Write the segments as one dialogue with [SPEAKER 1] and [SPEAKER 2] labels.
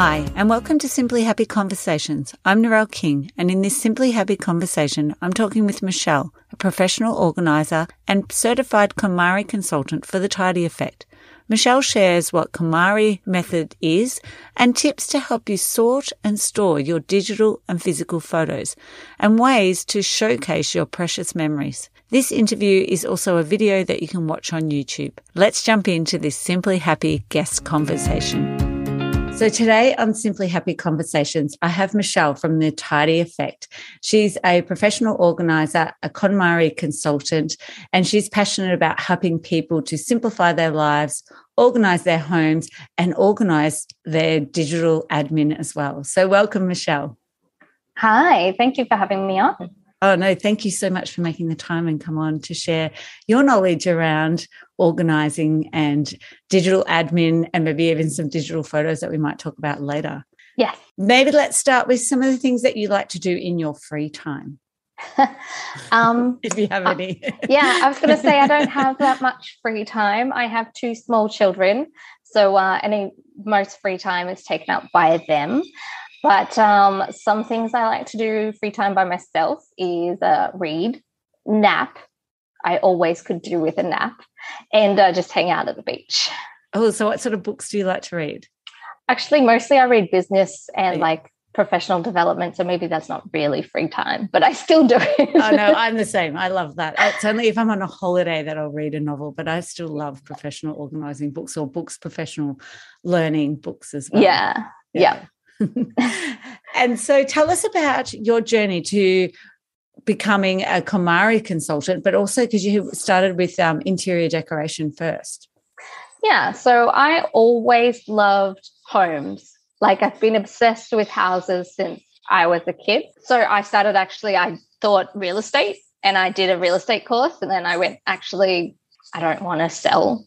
[SPEAKER 1] Hi, and welcome to Simply Happy Conversations. I'm Narelle King, and in this Simply Happy conversation, I'm talking with Michelle, a professional organizer and certified KonMari consultant for the Tidy Effect. Michelle shares what KonMari method is and tips to help you sort and store your digital and physical photos and ways to showcase your precious memories. This interview is also a video that you can watch on YouTube. Let's jump into this Simply Happy guest conversation. So today on Simply Happy Conversations, I have Michelle from the Tidy Effect. She's a professional organizer, a KonMari consultant, and she's passionate about helping people to simplify their lives, organize their homes, and organize their digital admin as well. So welcome, Michelle.
[SPEAKER 2] Hi, thank you for having me on.
[SPEAKER 1] Oh, no, thank you so much for making the time and come on to share your knowledge around organizing and digital admin and maybe even some digital photos that we might talk about later.
[SPEAKER 2] Yes.
[SPEAKER 1] Maybe let's start with some of the things that you like to do in your free time. um, if you have uh, any.
[SPEAKER 2] yeah, I was going to say I don't have that much free time. I have two small children, so uh, any most free time is taken up by them. But um, some things I like to do free time by myself is uh, read, nap. I always could do with a nap, and uh, just hang out at the beach.
[SPEAKER 1] Oh, so what sort of books do you like to read?
[SPEAKER 2] Actually, mostly I read business and oh, like professional development. So maybe that's not really free time, but I still do it.
[SPEAKER 1] oh no, I'm the same. I love that. It's only if I'm on a holiday that I'll read a novel, but I still love professional organizing books or books professional learning books as well.
[SPEAKER 2] Yeah. Yeah. yeah.
[SPEAKER 1] and so tell us about your journey to becoming a KonMari consultant, but also because you started with um, interior decoration first.
[SPEAKER 2] Yeah, so I always loved homes. Like I've been obsessed with houses since I was a kid. So I started actually, I thought real estate and I did a real estate course. And then I went, actually, I don't want to sell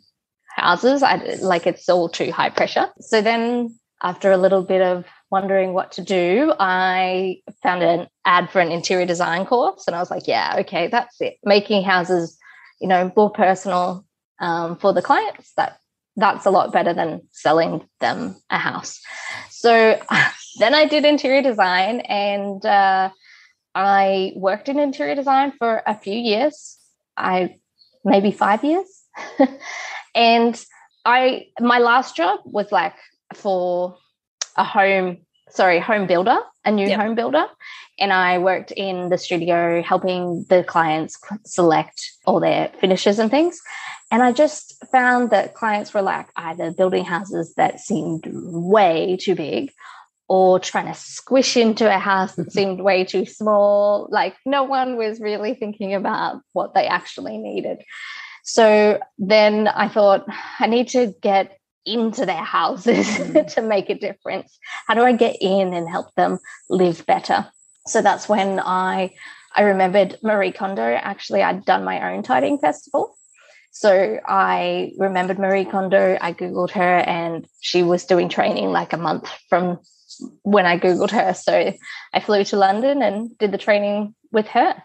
[SPEAKER 2] houses. I like it's all too high pressure. So then after a little bit of wondering what to do, I found an ad for an interior design course, and I was like, "Yeah, okay, that's it. Making houses, you know, more personal um, for the clients. That that's a lot better than selling them a house." So then I did interior design, and uh, I worked in interior design for a few years. I maybe five years, and I my last job was like for a home sorry home builder a new yep. home builder. And i worked in the studio helping the clients select all their finishes and things. And i just found that clients were like either building houses that seemed way too big or trying to squish into a house that seemed way too small. Like no one was really thinking about what they actually needed. So then i thought i need to get into their houses mm. to make a difference? How do I get in and help them live better? So that's when I I remembered Marie Kondo. Actually, I'd done my own tidying festival. So I remembered Marie Kondo. I Googled her and she was doing training like a month from when I Googled her. So I flew to London and did the training with her.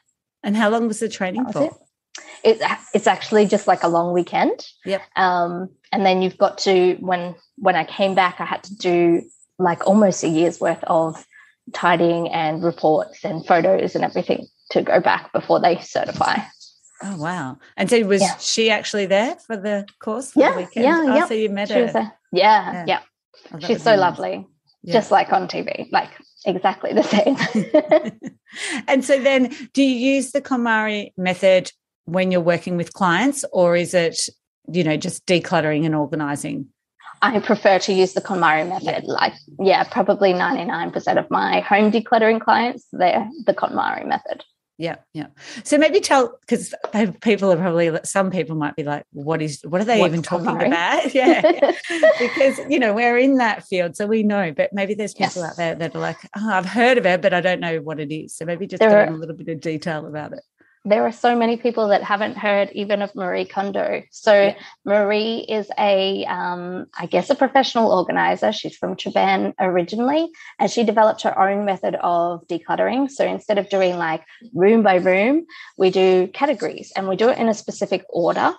[SPEAKER 1] And how long was the training was for? It
[SPEAKER 2] it, it's actually just like a long weekend.
[SPEAKER 1] Yep.
[SPEAKER 2] Um, and then you've got to when when I came back, I had to do like almost a year's worth of tidying and reports and photos and everything to go back before they certify.
[SPEAKER 1] Oh wow! And so was yeah. she actually there for the course?
[SPEAKER 2] For yeah,
[SPEAKER 1] the
[SPEAKER 2] weekend? yeah,
[SPEAKER 1] oh,
[SPEAKER 2] yeah.
[SPEAKER 1] So you met her?
[SPEAKER 2] Yeah, yeah. yeah. Oh, She's so nice. lovely, yeah. just like on TV, like exactly the same.
[SPEAKER 1] and so then, do you use the KonMari method when you're working with clients, or is it, you know, just decluttering and organizing?
[SPEAKER 2] I prefer to use the KonMari method. Yeah. Like, yeah, probably 99% of my home decluttering clients, they're the KonMari method.
[SPEAKER 1] Yeah, yeah. So maybe tell because people are probably some people might be like, "What is? What are they What's even talking about?" Yeah, because you know we're in that field, so we know. But maybe there's people yes. out there that are like, "Oh, I've heard of it, but I don't know what it is." So maybe just there a little bit of detail about it
[SPEAKER 2] there are so many people that haven't heard even of Marie Kondo. So yeah. Marie is a, um, I guess, a professional organizer. She's from Japan originally, and she developed her own method of decluttering. So instead of doing like room by room, we do categories, and we do it in a specific order,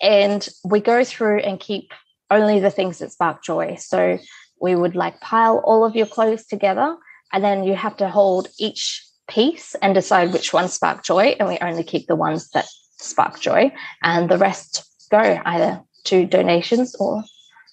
[SPEAKER 2] and we go through and keep only the things that spark joy. So we would like pile all of your clothes together, and then you have to hold each piece and decide which ones spark joy. And we only keep the ones that spark joy, and the rest go either to donations or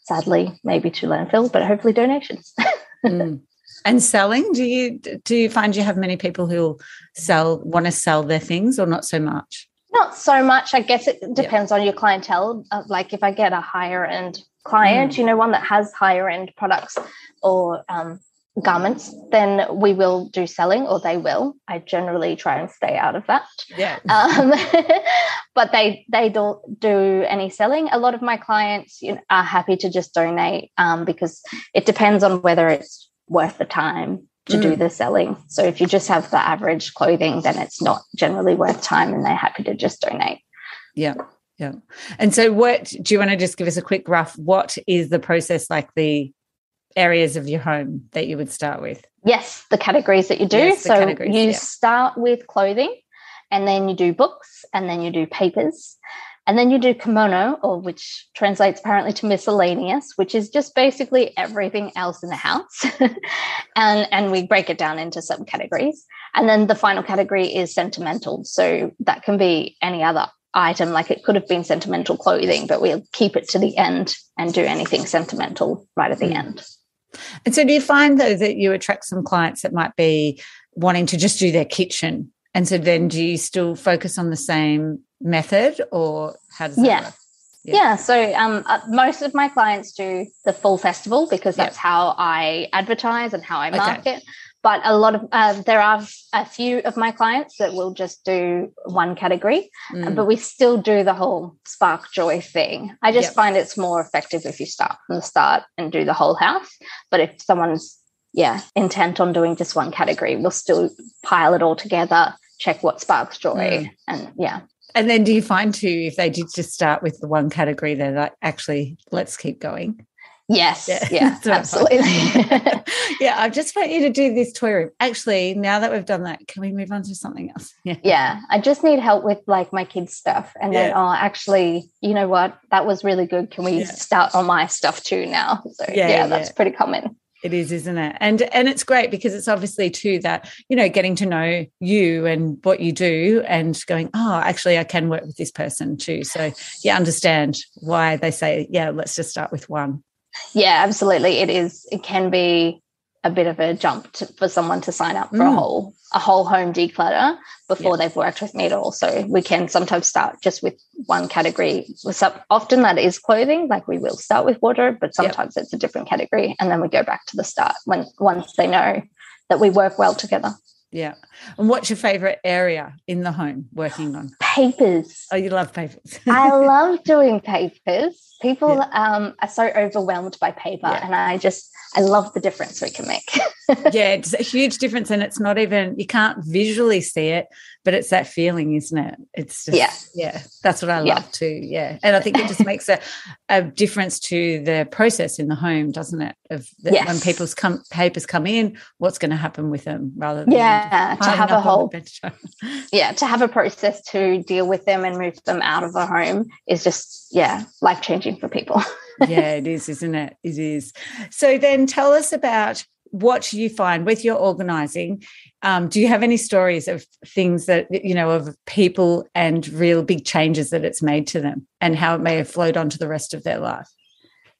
[SPEAKER 2] sadly maybe to landfill, but hopefully donations.
[SPEAKER 1] mm. And selling, do you do you find you have many people who sell want to sell their things or not so much?
[SPEAKER 2] Not so much. I guess it depends yeah. on your clientele. Uh, like if I get a higher end client, mm. you know, one that has higher end products or um, garments, then we will do selling or they will. I generally try and stay out of that.
[SPEAKER 1] Yeah.
[SPEAKER 2] Um, but they they don't do any selling. A lot of my clients you know, are happy to just donate um, because it depends on whether it's worth the time to mm. do the selling. So if you just have the average clothing, then it's not generally worth time and they're happy to just donate.
[SPEAKER 1] Yeah. Yeah. And so what do you want to just give us a quick rough what is the process like the areas of your home that you would start with?
[SPEAKER 2] Yes, the categories that you do. Yes, so you yeah. start with clothing, and then you do books, and then you do papers, and then you do komono, or which translates apparently to miscellaneous, which is just basically everything else in the house. and and we break it down into subcategories. And then the final category is sentimental. So that can be any other item, like it could have been sentimental clothing, but we'll keep it to the end and do anything sentimental right at the mm. end.
[SPEAKER 1] And so, do you find though that you attract some clients that might be wanting to just do their kitchen? And so, then do you still focus on the same method, or how does that
[SPEAKER 2] yeah. work? Yeah. yeah. So um, uh, most of my clients do the full festival because that's yep. how I advertise and how I market. Okay but a lot of uh, there are a few of my clients that will just do one category mm. but we still do the whole spark joy thing i just yep. find it's more effective if you start from the start and do the whole house but if someone's yeah intent on doing just one category we'll still pile it all together check what sparks joy mm. and yeah
[SPEAKER 1] and then do you find too if they did just start with the one category they're like actually let's keep going
[SPEAKER 2] Yes. Yeah, yeah absolutely.
[SPEAKER 1] yeah, I just want you to do this toy room. Actually, now that we've done that, can we move on to something else?
[SPEAKER 2] Yeah. Yeah. I just need help with like my kids' stuff. And yeah. then, oh, actually, you know what? That was really good. Can we yeah. start on my stuff too now? So yeah, yeah that's pretty common.
[SPEAKER 1] It is, isn't it? And and it's great because it's obviously too that, you know, getting to know you and what you do and going, oh, actually I can work with this person too. So you understand why they say, yeah, let's just start with one.
[SPEAKER 2] Yeah, absolutely. It is. It can be a bit of a jump to, for someone to sign up for mm. a whole a whole home declutter before they've worked with me at all. So we can sometimes start just with one category. Often that is clothing, like we will start with wardrobe, but sometimes yep. it's a different category, and then we go back to the start when once they know that we work well together.
[SPEAKER 1] Yeah. And what's your favorite area in the home working on?
[SPEAKER 2] Papers.
[SPEAKER 1] Oh, you love papers.
[SPEAKER 2] I love doing papers. People yeah. um, are so overwhelmed by paper, yeah. and I just I love the difference we can make.
[SPEAKER 1] yeah, it's a huge difference, and it's not even you can't visually see it, but it's that feeling, isn't it? It's just yeah, yeah. That's what I love yeah. too. Yeah, and I think it just makes a, a difference to the process in the home, doesn't it? Of the, yes. when people's come papers come in, what's going to happen with them, rather than
[SPEAKER 2] yeah, to have a whole yeah, to have a process to deal with them and move them out of the home is just yeah, life changing for people.
[SPEAKER 1] yeah, it is, isn't it? It is. So then tell us about what do you find with your organizing. Um, do you have any stories of things that, you know, of people and real big changes that it's made to them and how it may have flowed on to the rest of their life?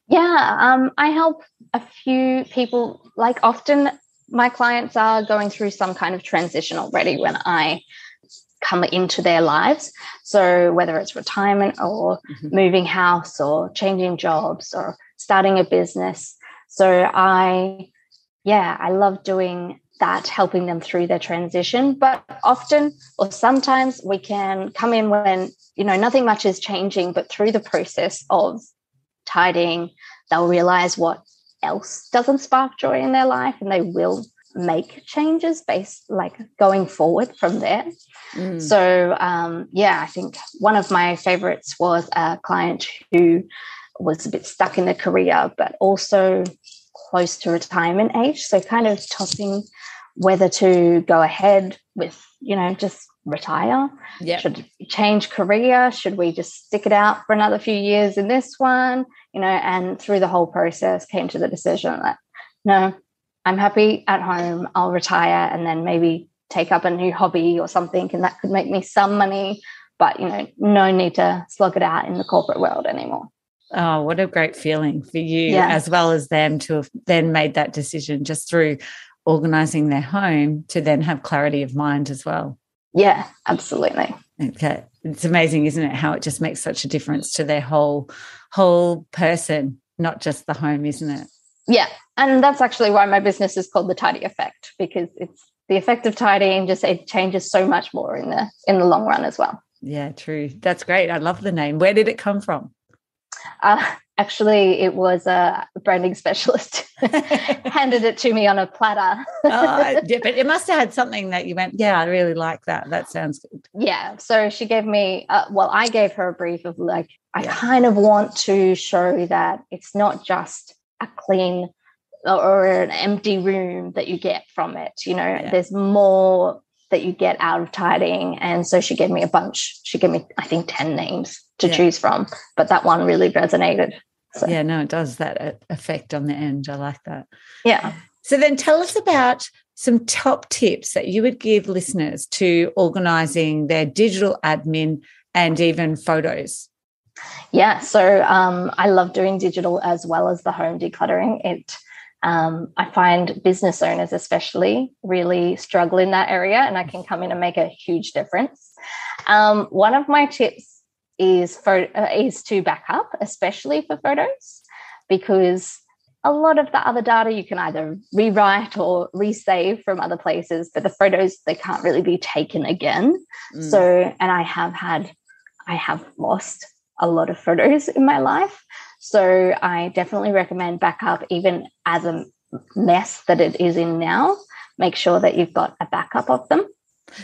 [SPEAKER 2] Yeah, um, I help a few people. Like often my clients are going through some kind of transition already when I come into their lives. So whether it's retirement or mm-hmm. moving house or changing jobs or starting a business. So I, yeah, I love doing that helping them through their transition. But often or sometimes we can come in when, you know, nothing much is changing, but through the process of tidying, they'll realize what else doesn't spark joy in their life and they will make changes based like going forward from there. Mm. So um, yeah, I think one of my favorites was a client who was a bit stuck in their career, but also close to retirement age. So kind of tossing whether to go ahead with, you know, just retire.
[SPEAKER 1] Yeah.
[SPEAKER 2] Should change career? Should we just stick it out for another few years in this one? You know, and through the whole process came to the decision that no, I'm happy at home. I'll retire and then maybe take up a new hobby or something, and that could make me some money. But you know, no need to slog it out in the corporate world anymore.
[SPEAKER 1] Oh, what a great feeling for you yeah. as well as them to have then made that decision just through organizing their home to then have clarity of mind as well.
[SPEAKER 2] Yeah, absolutely.
[SPEAKER 1] Okay. It's amazing, isn't it? How it just makes such a difference to their whole whole person, not just the home, isn't it?
[SPEAKER 2] Yeah. And that's actually why my business is called the tidy effect, because it's the effect of tidying just it changes so much more in the in the long run as well.
[SPEAKER 1] Yeah, true. That's great. I love the name. Where did it come from?
[SPEAKER 2] Uh, actually, it was a branding specialist handed it to me on a platter.
[SPEAKER 1] oh, but it must have had something that you went, yeah, I really like that. That sounds good.
[SPEAKER 2] Yeah. So she gave me, uh, well, I gave her a brief of like, I yeah. kind of want to show that it's not just a clean or an empty room that you get from it. You know, yeah. there's more that you get out of tidying. And so she gave me a bunch. She gave me, I think, 10 names to yeah. choose from, but that one really resonated.
[SPEAKER 1] So. Yeah, no, it does that effect on the end. I like that.
[SPEAKER 2] Yeah.
[SPEAKER 1] So then tell us about some top tips that you would give listeners to organizing their digital admin and even photos.
[SPEAKER 2] Yeah, so um, I love doing digital as well as the home decluttering. It um, I find business owners, especially, really struggle in that area, and I can come in and make a huge difference. Um, one of my tips is for uh, is to back up, especially for photos, because a lot of the other data you can either rewrite or resave from other places, but the photos they can't really be taken again. Mm. So, and I have had, I have lost a lot of photos in my life. So I definitely recommend backup, even as a mess that it is in now. Make sure that you've got a backup of them.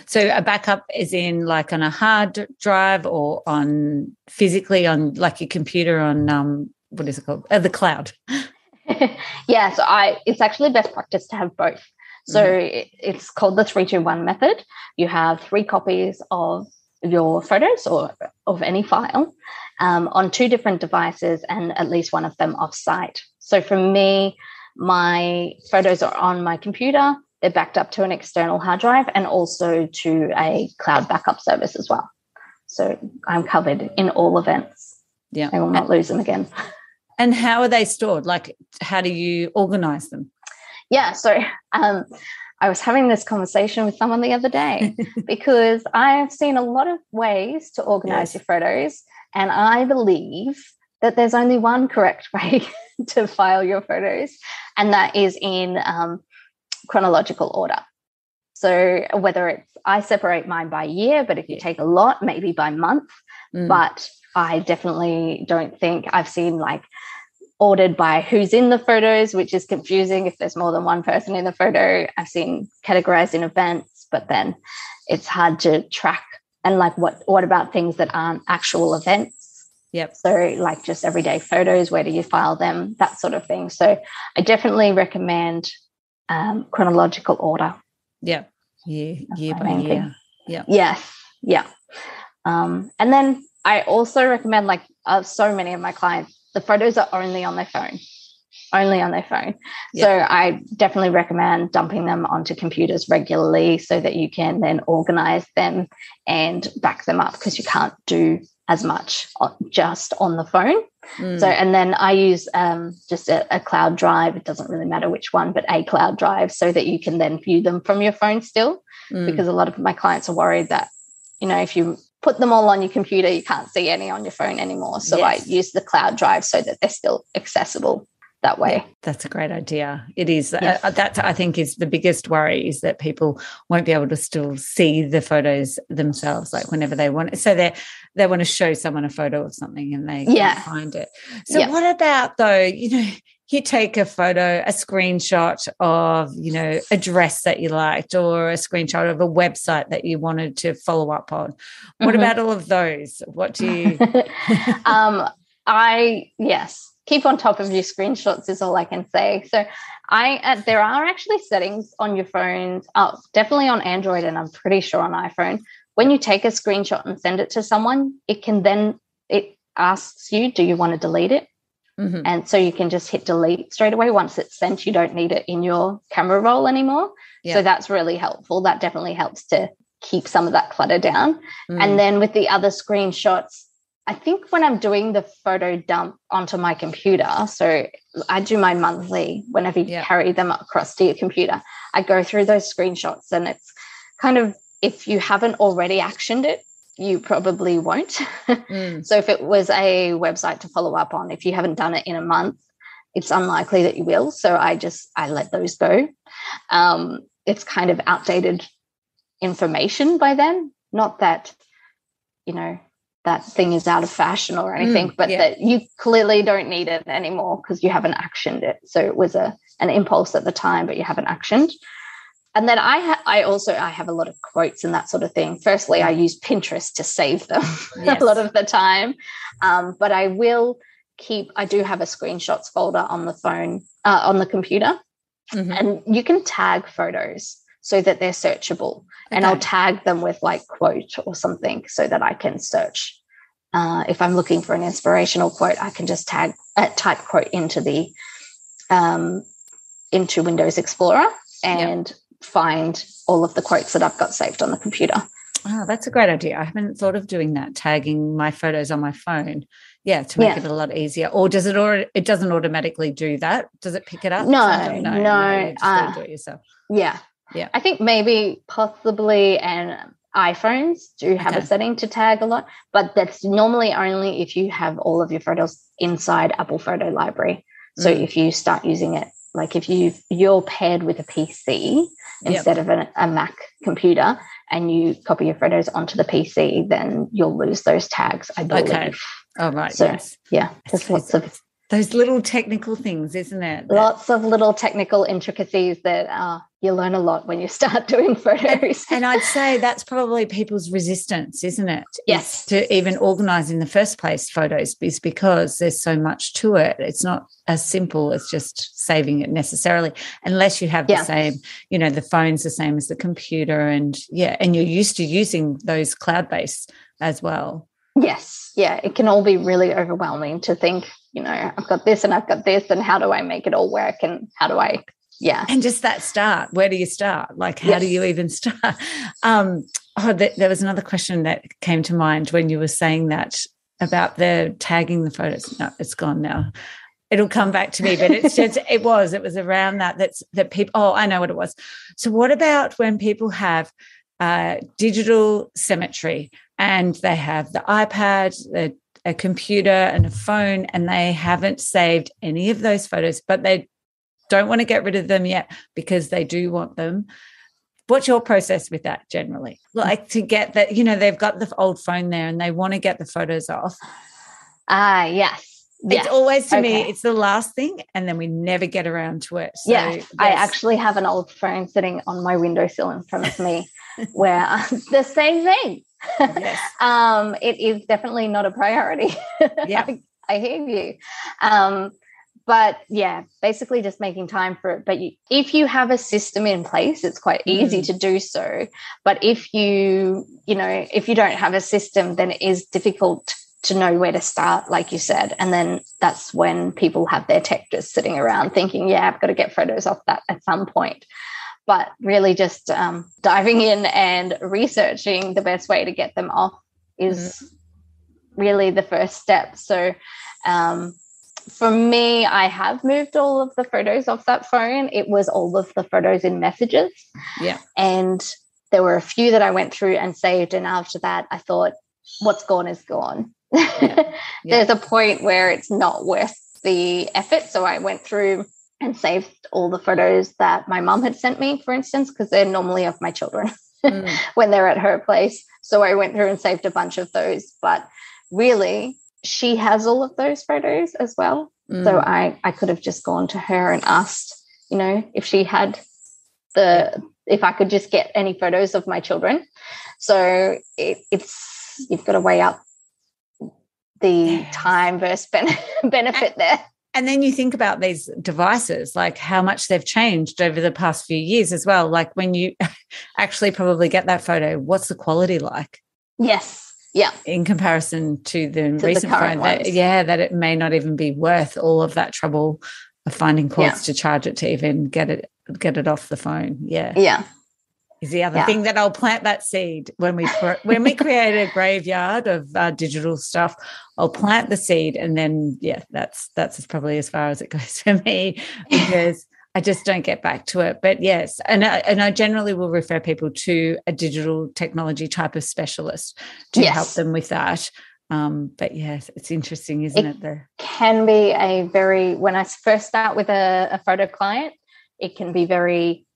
[SPEAKER 1] So a backup is in like on a hard drive or on physically on like your computer on um what is it called uh, the cloud.
[SPEAKER 2] yeah, so I it's actually best practice to have both. So mm-hmm. it's called the three two one method. You have three copies of your photos or of any file um, on two different devices and at least one of them off site. So for me, my photos are on my computer, they're backed up to an external hard drive and also to a cloud backup service as well. So I'm covered in all events.
[SPEAKER 1] Yeah.
[SPEAKER 2] I will not lose them again.
[SPEAKER 1] And how are they stored? Like, how do you organize them?
[SPEAKER 2] Yeah. So, um, I was having this conversation with someone the other day because I've seen a lot of ways to organize yes. your photos. And I believe that there's only one correct way to file your photos, and that is in um, chronological order. So whether it's I separate mine by year, but if you take a lot, maybe by month. Mm. But I definitely don't think I've seen like ordered by who's in the photos, which is confusing if there's more than one person in the photo. I've seen categorized in events, but then it's hard to track. And like, what what about things that aren't actual events?
[SPEAKER 1] Yep.
[SPEAKER 2] So, like just everyday photos, where do you file them? That sort of thing. So, I definitely recommend um, chronological order.
[SPEAKER 1] Yeah. Year, year by year.
[SPEAKER 2] Yeah. Yes. Yeah. Um, and then I also recommend, like, uh, so many of my clients the photos are only on their phone only on their phone. Yep. So I definitely recommend dumping them onto computers regularly so that you can then organize them and back them up because you can't do as much just on the phone. Mm. So, and then I use um, just a, a, cloud drive. It doesn't really matter which one, but a cloud drive so that you can then view them from your phone still. Mm. Because a lot of my clients are worried that, you know, if you put them all on your computer, you can't see any on your phone anymore. So yes. I use the cloud drive so that they're still accessible. that way.
[SPEAKER 1] Yeah, that's a great idea. It is. Uh, yes. Uh, that I think is the biggest worry is that people won't be able to still see the photos themselves, like whenever they want. So they they want to show someone a photo of something and they yeah. can't find it. So yeah. what about though? You know, you take a photo, a screenshot of you know a dress that you liked, or a screenshot of a website that you wanted to follow up on. What mm-hmm. about all of those? What do you?
[SPEAKER 2] um, I yes keep on top of your screenshots is all I can say. So I uh, there are actually settings on your phones, oh, definitely on Android and I'm pretty sure on iPhone. When you take a screenshot and send it to someone, it can then it asks you, do you want to delete it? Mm-hmm. And so you can just hit delete straight away. Once it's sent, you don't need it in your camera roll anymore. Yeah. So that's really helpful. That definitely helps to keep some of that clutter down. Mm. And then with the other screenshots, I think when I'm doing the photo dump onto my computer, so I do my monthly whenever you yeah. carry them across to your computer, I go through those screenshots and it's kind of if you haven't already actioned it, you probably won't. Mm. so if it was a website to follow up on, if you haven't done it in a month, it's unlikely that you will. So I just I let those go. Um, it's kind of outdated information by then. Not that, you know, that thing is out of fashion or anything, mm, but yeah. that you clearly don't need it anymore because you haven't actioned it. So it was a an impulse at the time, but you haven't actioned. And then I ha- I also I have a lot of quotes and that sort of thing. Firstly, I use Pinterest to save them yes. a lot of the time, um, but I will keep. I do have a screenshots folder on the phone uh, on the computer, mm-hmm. and you can tag photos so that they're searchable. Okay. And I'll tag them with like quote or something so that I can search. Uh, if I'm looking for an inspirational quote, I can just tag uh, type quote into the um, into Windows Explorer and yep. Find all of the quotes that I've got saved on the computer.
[SPEAKER 1] Oh, that's a great idea. I haven't thought of doing that, tagging my photos on my phone. Yeah, to make yeah. it a lot easier. Or does it or it doesn't automatically do that? Does it pick it up?
[SPEAKER 2] No, no, no. uh, do it yourself. Yeah,
[SPEAKER 1] yeah.
[SPEAKER 2] I think maybe possibly and iPhones do have okay. a setting to tag a lot, but that's normally only if you have all of your photos inside Apple Photo Library. So mm. if you start using it, like if you you're paired with a PC instead yep. of an, a Mac computer and you copy your photos onto the PC, then you'll lose those tags. I believe. Okay.
[SPEAKER 1] Oh right.
[SPEAKER 2] So
[SPEAKER 1] yes.
[SPEAKER 2] yeah, there's lots of
[SPEAKER 1] those little technical things, isn't it?
[SPEAKER 2] Lots of little technical intricacies that uh, you learn a lot when you start doing photos.
[SPEAKER 1] and I'd say that's probably people's resistance, isn't it?
[SPEAKER 2] Yes.
[SPEAKER 1] to even organize in the first place photos is because there's so much to it. It's not as simple as just saving it necessarily, unless you have yeah. the same, you know, the phone's the same as the computer. And yeah, and you're used to using those cloud based as well.
[SPEAKER 2] Yes. Yeah. It can all be really overwhelming to think, you know, I've got this and I've got this, and how do I make it all work? And how do I, yeah.
[SPEAKER 1] And just that start, where do you start? Like, how yes. do you even start? Um, oh, th- there was another question that came to mind when you were saying that about the tagging the photos. No, it's gone now. It'll come back to me, but it's just, it was, it was around that, that's that people, oh, I know what it was. So, what about when people have uh, digital cemetery and they have the iPad, the, a computer, and a phone, and they haven't saved any of those photos, but they don't want to get rid of them yet because they do want them. What's your process with that generally? Like to get that, you know, they've got the old phone there and they want to get the photos off.
[SPEAKER 2] Ah, uh, yes.
[SPEAKER 1] It's always to okay. me, it's the last thing, and then we never get around to it.
[SPEAKER 2] So, yeah, yes. I actually have an old phone sitting on my windowsill in front of me where the same thing. Yes. um, it is definitely not a priority.
[SPEAKER 1] Yeah.
[SPEAKER 2] I, I, hear you. Um, but yeah, basically just making time for it. But you, if you have a system in place, it's quite easy mm. to do so. But if you, you know, if you don't have a system, then it is difficult to know where to start, like you said. And then that's when people have their tech just sitting around thinking, yeah, I've got to get photos off that at some point but really just um, diving in and researching the best way to get them off is mm-hmm. really the first step. So, um, for me, I have moved all of the photos off that phone. It was all of the photos in messages.
[SPEAKER 1] Yeah.
[SPEAKER 2] And there were a few that I went through and saved. And after that, I thought, what's gone is gone. Yeah. Yeah. There's a point where it's not worth the effort. So I went through and saved all the photos that my mom had sent me, for instance, because they're normally of my children mm. when they're at her place. So I went through and saved a bunch of those. But really, she has all of those photos as well. Mm. So I, I could have just gone to her and asked, you know, if she had the, if I could just get any photos of my children. So it, it's, you've got to weigh up the time versus ben- benefit there.
[SPEAKER 1] And then you think about these devices, like how much they've changed over the past few years as well. Like when you actually probably get that photo, what's the quality like?
[SPEAKER 2] Yes. Yeah.
[SPEAKER 1] In comparison to the to recent the phone, that, yeah, that it may not even be worth all of that trouble of finding cords yeah. to charge it to even get it get it off the phone. Yeah.
[SPEAKER 2] Yeah
[SPEAKER 1] is the other yeah. thing that I'll plant that seed when we when we create a graveyard of uh, digital stuff. I'll plant the seed, and then yeah, that's that's probably as far as it goes for me because I just don't get back to it. But yes, and I, and I generally will refer people to a digital technology type of specialist to yes. help them with that. Um, but yes, it's interesting, isn't it? it the-
[SPEAKER 2] can be a very when I first start with a, a photo client, it can be very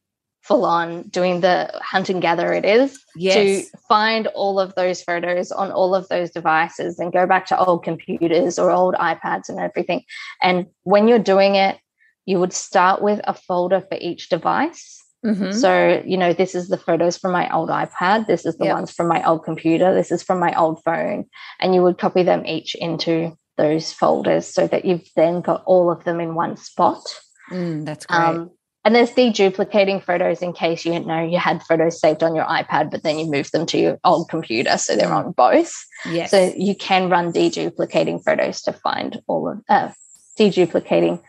[SPEAKER 2] full on doing the hunt and gather it is yes. to find all of those photos on all of those devices and go back to old computers or old iPads and everything. And when you're doing it, you would start with a folder for each device. Mm-hmm. So, you know, this is the photos from my old iPad. This is the yep. ones from my old computer. This is from my old phone. And you would copy them each into those folders so that you've then got all of them in one spot.
[SPEAKER 1] Mm, that's great. Um,
[SPEAKER 2] and there's deduplicating photos in case you know you had photos saved on your iPad, but then you moved them to your old computer, so they're on both.
[SPEAKER 1] Yes.
[SPEAKER 2] So you can run deduplicating photos to find all of uh, deduplicating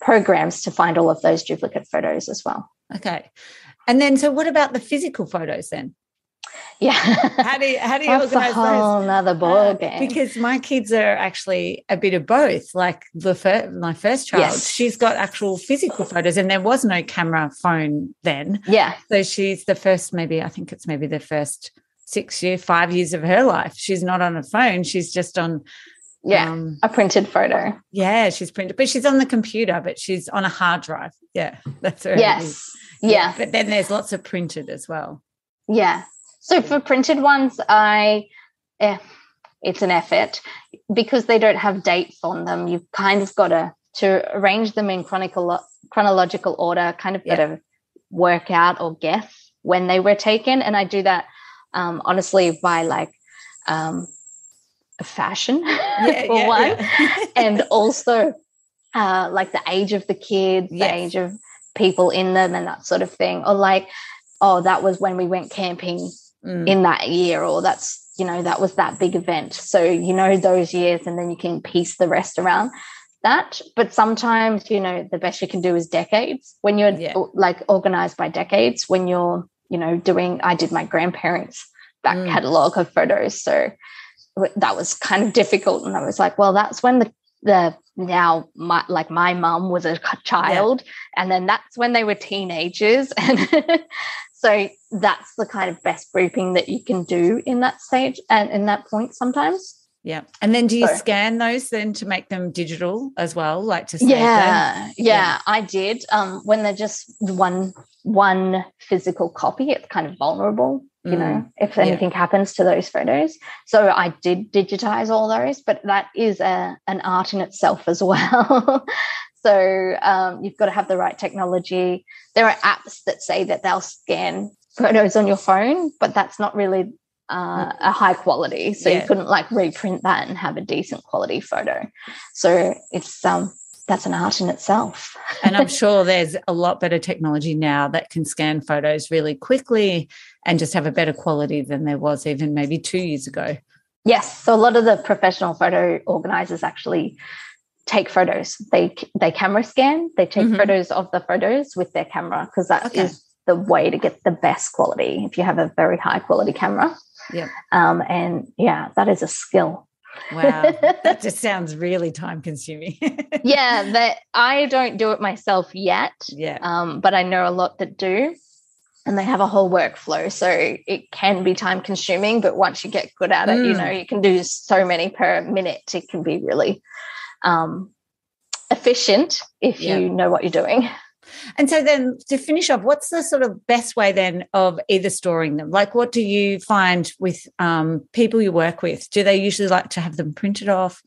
[SPEAKER 2] programs to find all of those duplicate photos as well.
[SPEAKER 1] Okay. And then, so what about the physical photos then?
[SPEAKER 2] Yeah.
[SPEAKER 1] how do you, how do you That's organize
[SPEAKER 2] a whole
[SPEAKER 1] those?
[SPEAKER 2] Another ball uh, game.
[SPEAKER 1] Because my kids are actually a bit of both. Like the first, my first child, yes. she's got actual physical photos, and there was no camera phone then.
[SPEAKER 2] Yeah.
[SPEAKER 1] So she's the first, maybe I think it's maybe the first six year, five years of her life. She's not on a phone. She's just on.
[SPEAKER 2] Yeah, um, a printed photo.
[SPEAKER 1] Yeah, she's printed, but she's on the computer, but she's on a hard drive. Yeah, that's
[SPEAKER 2] her. Yes. Yeah. yeah.
[SPEAKER 1] But then there's lots of printed as well.
[SPEAKER 2] Yeah. So for printed ones, I eh, it's an effort because they don't have dates on them. You've kind of got to to arrange them in chronicle, chronological order. Kind of yeah. got to work out or guess when they were taken, and I do that um, honestly by like um, fashion yeah, for yeah, one, and also uh, like the age of the kids, yes. the age of people in them, and that sort of thing, or like oh, that was when we went camping mm. in that year, or that's, you know, that was that big event. So, you know, those years, and then you can piece the rest around that. But sometimes, you know, the best you can do is decades when you're yeah. like organized by decades, when you're, you know, doing, I did my grandparents' back mm. catalog of photos. So that was kind of difficult. And I was like, well, that's when the the now my like my mum was a child yeah. and then that's when they were teenagers and so that's the kind of best grouping that you can do in that stage and in that point sometimes.
[SPEAKER 1] Yeah. And then do you so, scan those then to make them digital as well? Like to
[SPEAKER 2] yeah, yeah, yeah, I did. Um, when they're just one one physical copy, it's kind of vulnerable, you mm, know, if anything yeah. happens to those photos. So I did digitize all those, but that is a an art in itself as well. So um, you've got to have the right technology. There are apps that say that they'll scan photos on your phone, but that's not really uh, a high quality. So yeah. you couldn't like reprint that and have a decent quality photo. So it's um that's an art in itself.
[SPEAKER 1] and I'm sure there's a lot better technology now that can scan photos really quickly and just have a better quality than there was even maybe two years ago.
[SPEAKER 2] Yes. So a lot of the professional photo organizers actually take photos. They they camera scan. They take mm-hmm. photos of the photos with their camera because that okay. is the way to get the best quality. If you have a very high quality camera,
[SPEAKER 1] yeah,
[SPEAKER 2] um, and yeah, that is a skill.
[SPEAKER 1] Wow, that just sounds really time consuming.
[SPEAKER 2] yeah, that I don't do it myself yet.
[SPEAKER 1] Yeah,
[SPEAKER 2] um, but I know a lot that do. And they have a whole workflow. So it can be time consuming, but once you get good at it, mm. you know, you can do so many per minute. It can be really um, efficient if yeah. you know what you're doing.
[SPEAKER 1] And so then to finish off, what's the sort of best way then of either storing them? Like what do you find with um, people you work with? Do they usually like to have them printed off?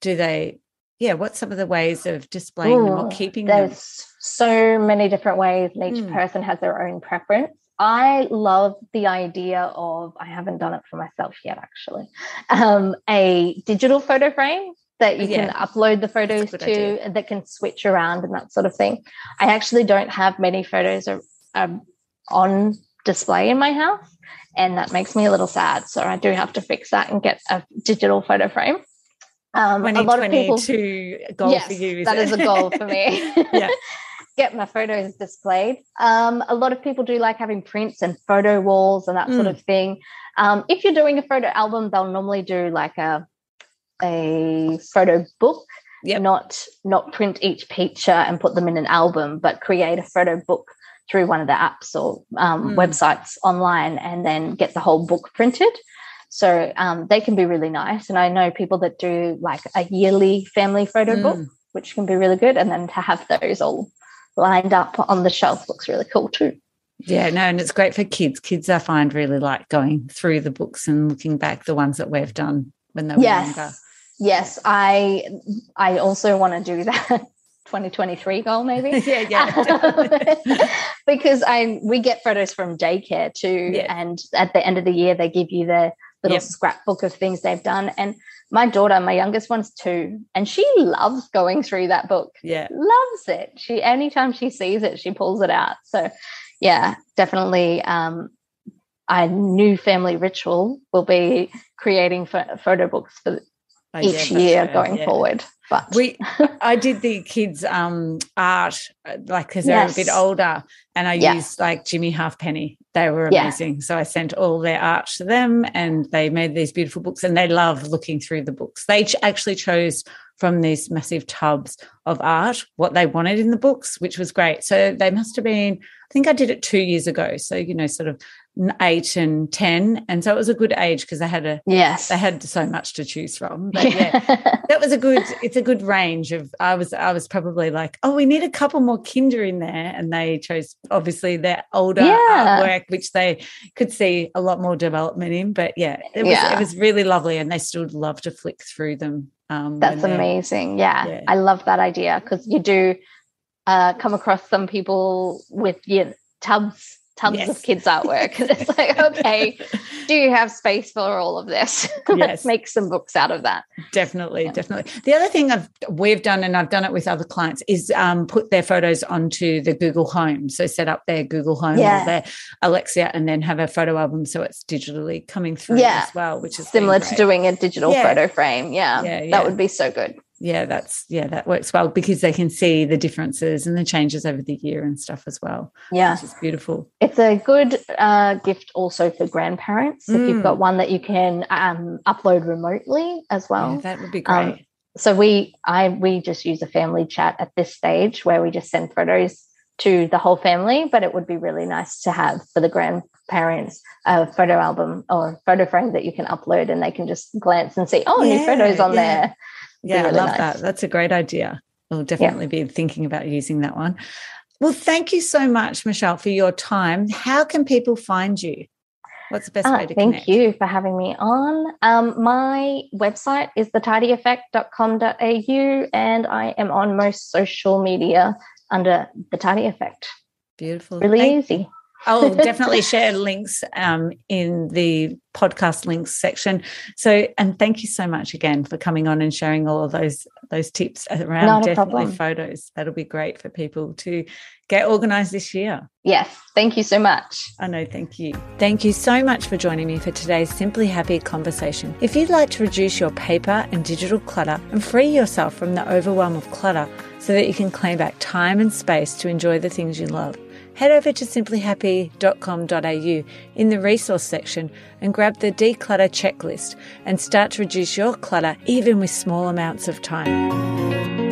[SPEAKER 1] Do they yeah, what's some of the ways of displaying Ooh, them or keeping
[SPEAKER 2] there's
[SPEAKER 1] them?
[SPEAKER 2] There's so many different ways and each mm. person has their own preference. I love the idea of, I haven't done it for myself yet actually, um, a digital photo frame that you yeah. can upload the photos to idea. that can switch around and that sort of thing. I actually don't have many photos um, on display in my house, and that makes me a little sad. So I do have to fix that and get a digital photo frame.
[SPEAKER 1] Um, a lot of people goal
[SPEAKER 2] yes,
[SPEAKER 1] for you.
[SPEAKER 2] That is a goal for me. yeah. Get my photos displayed. Um, a lot of people do like having prints and photo walls and that mm. sort of thing. Um, if you're doing a photo album, they'll normally do like a a photo book, yep. not not print each picture and put them in an album, but create a photo book through one of the apps or um, mm. websites online, and then get the whole book printed. So um, they can be really nice. And I know people that do like a yearly family photo mm. book, which can be really good. And then to have those all lined up on the shelf looks really cool too.
[SPEAKER 1] Yeah, no, and it's great for kids. Kids I find really like going through the books and looking back the ones that we've done when they were yes. younger.
[SPEAKER 2] Yes, I I also want to do that 2023 goal maybe.
[SPEAKER 1] yeah, yeah.
[SPEAKER 2] because I we get photos from daycare too yeah. and at the end of the year they give you the little yep. scrapbook of things they've done. And my daughter, my youngest one's two, and she loves going through that book.
[SPEAKER 1] Yeah.
[SPEAKER 2] Loves it. She anytime she sees it, she pulls it out. So yeah, definitely um a new family ritual will be creating photo books for oh, each year going yeah. forward. But
[SPEAKER 1] we, I did the kids' um, art, uh, like because they're yes. a bit older, and I yeah. used like Jimmy Halfpenny. They were amazing. Yeah. So I sent all their art to them, and they made these beautiful books. And they love looking through the books. They ch- actually chose from these massive tubs of art what they wanted in the books, which was great. So they must have been. I think I did it two years ago. So you know, sort of eight and ten, and so it was a good age because they had a
[SPEAKER 2] yes,
[SPEAKER 1] they had so much to choose from. But yeah, that was a good. It's a good range of. I was I was probably like, oh, we need a couple more Kinder in there, and they chose obviously their older yeah. artwork, which they could see a lot more development in. But yeah, it was yeah. it was really lovely, and they still love to flick through them.
[SPEAKER 2] Um, That's amazing. Yeah, yeah, I love that idea because you do uh, come across some people with your tubs tons yes. of kids artwork. it's like, okay, do you have space for all of this? Let's yes. make some books out of that.
[SPEAKER 1] Definitely, yeah. definitely. The other thing I've we've done, and I've done it with other clients, is um, put their photos onto the Google Home. So set up their Google Home yeah. or their Alexa, and then have a photo album so it's digitally coming through yeah. as well, which is
[SPEAKER 2] similar to doing a digital photo frame. Yeah, that would be so good
[SPEAKER 1] yeah, that's yeah, that works well because they can see the differences and the changes over the year and stuff as well.
[SPEAKER 2] Yeah,
[SPEAKER 1] it's beautiful.
[SPEAKER 2] It's a good uh, gift also for grandparents mm. if you've got mm. one that you can um, upload remotely as well.
[SPEAKER 1] Yeah, that would be um, great. Um,
[SPEAKER 2] so we, I, we just use a family chat at this stage where we just send photos to the whole family, but it would be really nice to have for the grandparents a photo album or photo frame that you can upload and they can just glance and see, oh, yeah, new photos on yeah. there.
[SPEAKER 1] Yeah, really I love nice. that. That's a great idea. We'll definitely yeah. be thinking about using that one. Well, thank you so much, Michelle, for your time. How can people find you? What's the best way to connect?
[SPEAKER 2] thank
[SPEAKER 1] connect?
[SPEAKER 2] you for having me on. Um, my website is thetidyeffect.com.au and I am on most social media under the Tidy Effect.
[SPEAKER 1] Beautiful.
[SPEAKER 2] Really thank- easy.
[SPEAKER 1] I'll definitely share links um, in the podcast links section. So, and thank you so much again for coming on and sharing all of those those tips around Not definitely photos. That'll be great for people to get organized this year.
[SPEAKER 2] Yes, thank you so much.
[SPEAKER 1] I know, thank you. Thank you so much for joining me for today's Simply Happy conversation. If you'd like to reduce your paper and digital clutter and free yourself from the overwhelm of clutter so that you can claim back time and space to enjoy the things you love head over to simplyhappy.com.au in the resource section and grab the declutter checklist and start to reduce your clutter even with small amounts of time.